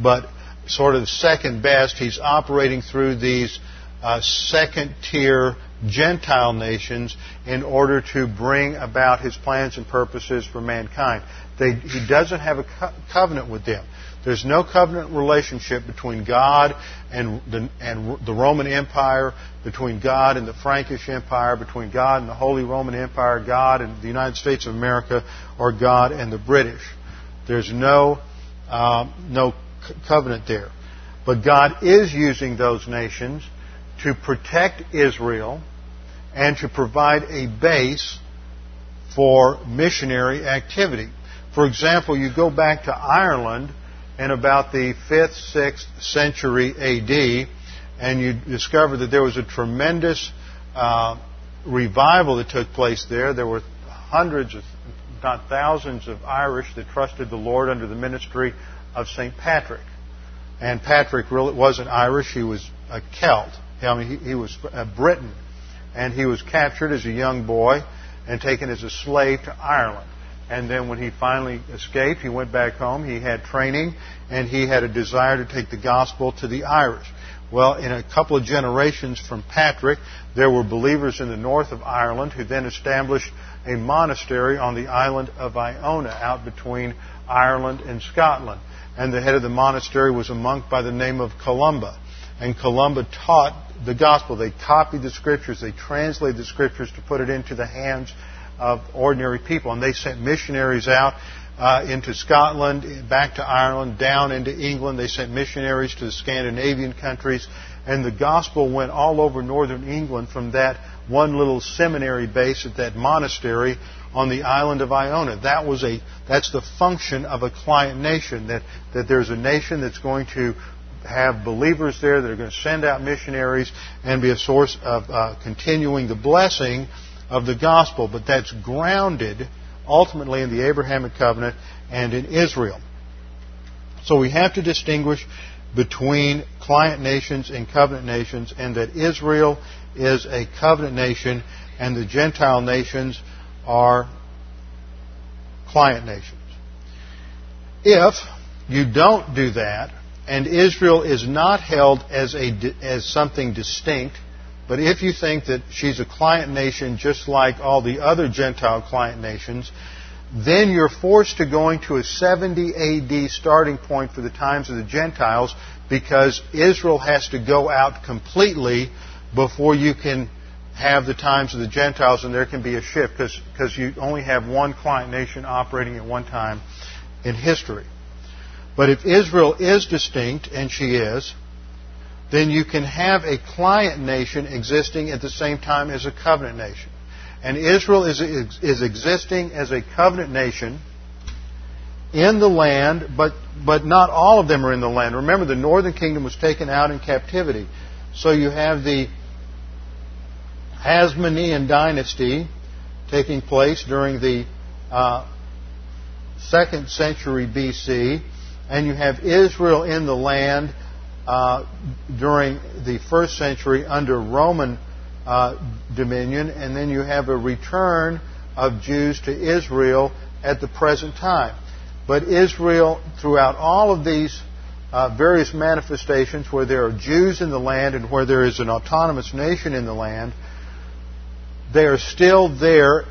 but sort of second best. He's operating through these uh, second tier Gentile nations in order to bring about His plans and purposes for mankind. They, he doesn't have a co- covenant with them. There's no covenant relationship between God and the, and the Roman Empire, between God and the Frankish Empire, between God and the Holy Roman Empire, God and the United States of America, or God and the British. There's no, um, no covenant there. But God is using those nations to protect Israel and to provide a base for missionary activity. For example, you go back to Ireland in about the 5th, 6th century AD, and you discover that there was a tremendous uh, revival that took place there. There were hundreds, if not thousands, of Irish that trusted the Lord under the ministry of St. Patrick. And Patrick really wasn't Irish, he was a Celt. I mean, he, he was a Briton. And he was captured as a young boy and taken as a slave to Ireland. And then when he finally escaped, he went back home. He had training and he had a desire to take the gospel to the Irish. Well, in a couple of generations from Patrick, there were believers in the north of Ireland who then established a monastery on the island of Iona out between Ireland and Scotland. And the head of the monastery was a monk by the name of Columba. And Columba taught the gospel. They copied the scriptures, they translated the scriptures to put it into the hands of ordinary people. And they sent missionaries out uh, into Scotland, back to Ireland, down into England. They sent missionaries to the Scandinavian countries. And the gospel went all over northern England from that one little seminary base at that monastery on the island of Iona. That was a, that's the function of a client nation, that, that there's a nation that's going to have believers there that are going to send out missionaries and be a source of uh, continuing the blessing of the gospel. But that's grounded ultimately in the Abrahamic covenant and in Israel. So we have to distinguish between client nations and covenant nations, and that Israel is a covenant nation and the Gentile nations are client nations. If you don't do that, and Israel is not held as, a, as something distinct, but if you think that she's a client nation just like all the other Gentile client nations, then you're forced to going to a 70 AD starting point for the times of the Gentiles because Israel has to go out completely before you can have the times of the Gentiles and there can be a shift because you only have one client nation operating at one time in history. But if Israel is distinct, and she is, then you can have a client nation existing at the same time as a covenant nation. And Israel is, is existing as a covenant nation in the land, but, but not all of them are in the land. Remember, the northern kingdom was taken out in captivity. So you have the Hasmonean dynasty taking place during the uh, second century BC, and you have Israel in the land uh, during the first century under Roman uh, dominion, and then you have a return of Jews to Israel at the present time. But Israel, throughout all of these uh, various manifestations where there are Jews in the land and where there is an autonomous nation in the land, they are still there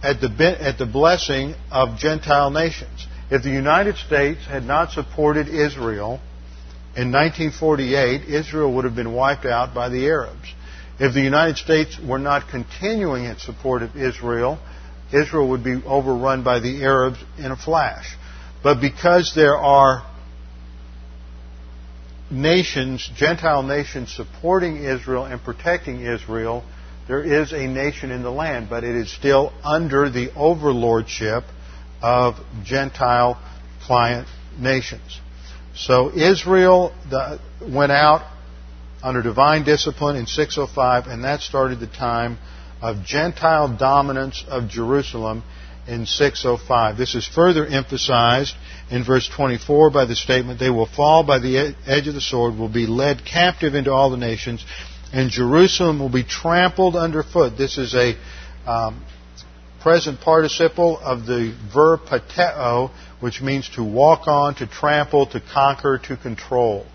at the, at the blessing of Gentile nations. If the United States had not supported Israel in 1948, Israel would have been wiped out by the Arabs. If the United States were not continuing its support of Israel, Israel would be overrun by the Arabs in a flash. But because there are nations, Gentile nations, supporting Israel and protecting Israel, there is a nation in the land, but it is still under the overlordship of Gentile client nations. So Israel went out under divine discipline in 605, and that started the time of Gentile dominance of Jerusalem in 605. This is further emphasized in verse 24 by the statement, They will fall by the edge of the sword, will be led captive into all the nations, and Jerusalem will be trampled underfoot. This is a um, present participle of the verb pateo, which means to walk on, to trample, to conquer, to control.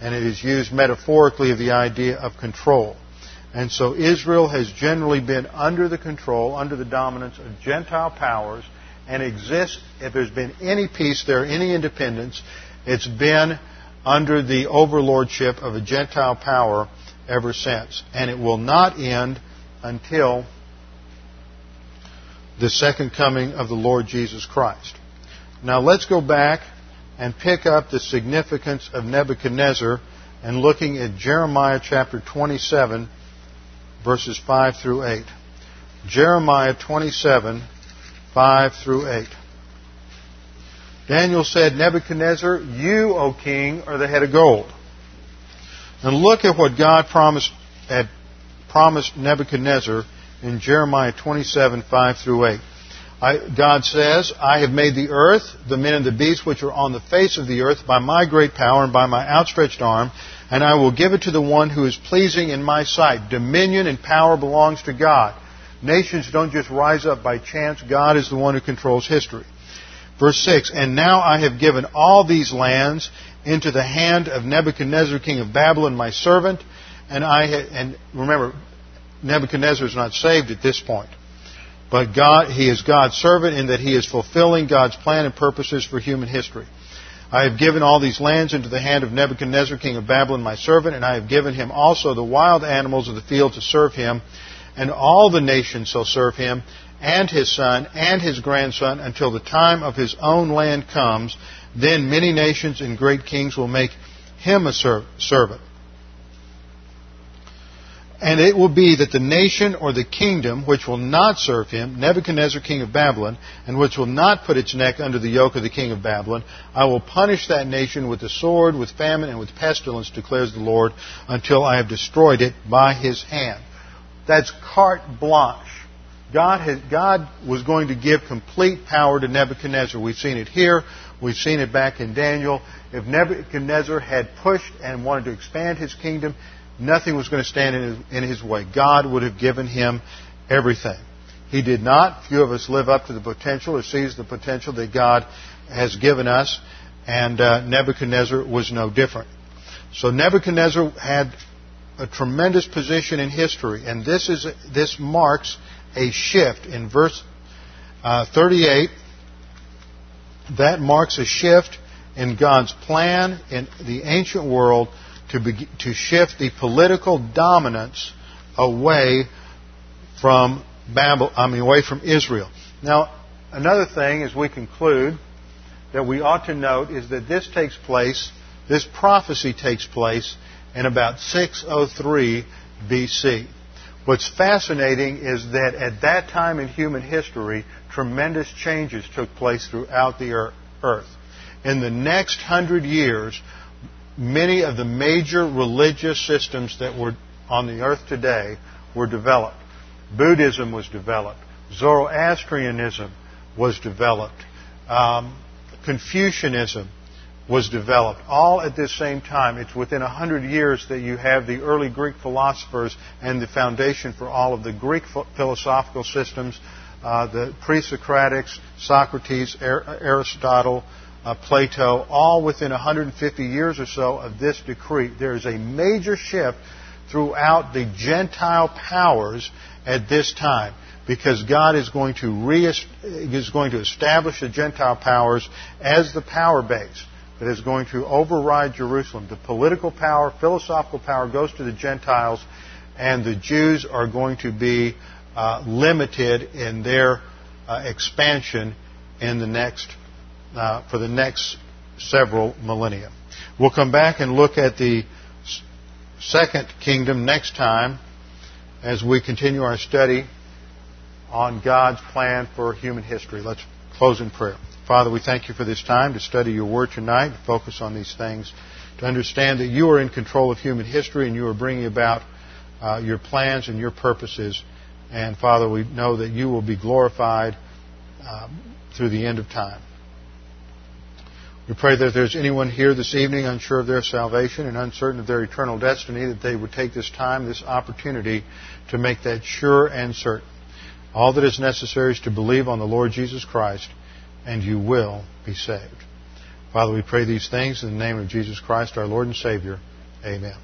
And it is used metaphorically of the idea of control. And so Israel has generally been under the control, under the dominance of Gentile powers, and exists, if there's been any peace there, any independence, it's been under the overlordship of a Gentile power ever since. And it will not end until the second coming of the Lord Jesus Christ. Now let's go back and pick up the significance of Nebuchadnezzar and looking at Jeremiah chapter 27, verses 5 through 8. Jeremiah 27, 5 through 8. Daniel said, Nebuchadnezzar, you, O king, are the head of gold. And look at what God promised, had promised Nebuchadnezzar in Jeremiah 27, 5 through 8. I, God says, I have made the earth, the men and the beasts which are on the face of the earth by my great power and by my outstretched arm, and I will give it to the one who is pleasing in my sight. Dominion and power belongs to God. Nations don't just rise up by chance. God is the one who controls history. Verse 6, And now I have given all these lands into the hand of Nebuchadnezzar, king of Babylon, my servant, and I ha- and remember, Nebuchadnezzar is not saved at this point. But God, he is God's servant in that he is fulfilling God's plan and purposes for human history. I have given all these lands into the hand of Nebuchadnezzar, king of Babylon, my servant, and I have given him also the wild animals of the field to serve him, and all the nations shall serve him, and his son, and his grandson, until the time of his own land comes. Then many nations and great kings will make him a servant. And it will be that the nation or the kingdom which will not serve him, Nebuchadnezzar king of Babylon, and which will not put its neck under the yoke of the king of Babylon, I will punish that nation with the sword, with famine, and with pestilence, declares the Lord, until I have destroyed it by his hand. That's carte blanche. God, has, God was going to give complete power to Nebuchadnezzar. We've seen it here. We've seen it back in Daniel. If Nebuchadnezzar had pushed and wanted to expand his kingdom, Nothing was going to stand in his, in his way. God would have given him everything. He did not. Few of us live up to the potential or seize the potential that God has given us, and uh, Nebuchadnezzar was no different. So Nebuchadnezzar had a tremendous position in history, and this is this marks a shift in verse uh, 38. That marks a shift in God's plan in the ancient world to, be, to shift the political dominance away from Babel, I mean, away from Israel. Now, another thing as we conclude that we ought to note is that this takes place, this prophecy takes place in about 603 BC. What's fascinating is that at that time in human history, tremendous changes took place throughout the earth. In the next hundred years, many of the major religious systems that were on the earth today were developed. Buddhism was developed. Zoroastrianism was developed. Um, Confucianism was developed, all at this same time. It's within a hundred years that you have the early Greek philosophers and the foundation for all of the Greek philosophical systems, uh, the pre-Socratics, Socrates, Aristotle, Plato, all within 150 years or so of this decree. There is a major shift throughout the Gentile powers at this time because God is going to re- is going to establish the Gentile powers as the power base that is going to override Jerusalem. The political power, philosophical power goes to the Gentiles, and the Jews are going to be uh, limited in their uh, expansion in the next uh, for the next several millennia. We'll come back and look at the second kingdom next time as we continue our study on God's plan for human history. Let's close in prayer. Father, we thank you for this time to study your word tonight, to focus on these things, to understand that you are in control of human history and you are bringing about uh, your plans and your purposes. And Father, we know that you will be glorified um, through the end of time. We pray that if there's anyone here this evening unsure of their salvation and uncertain of their eternal destiny, that they would take this time, this opportunity, to make that sure and certain. All that is necessary is to believe on the Lord Jesus Christ, and you will be saved. Father, we pray these things in the name of Jesus Christ, our Lord and Savior. Amen.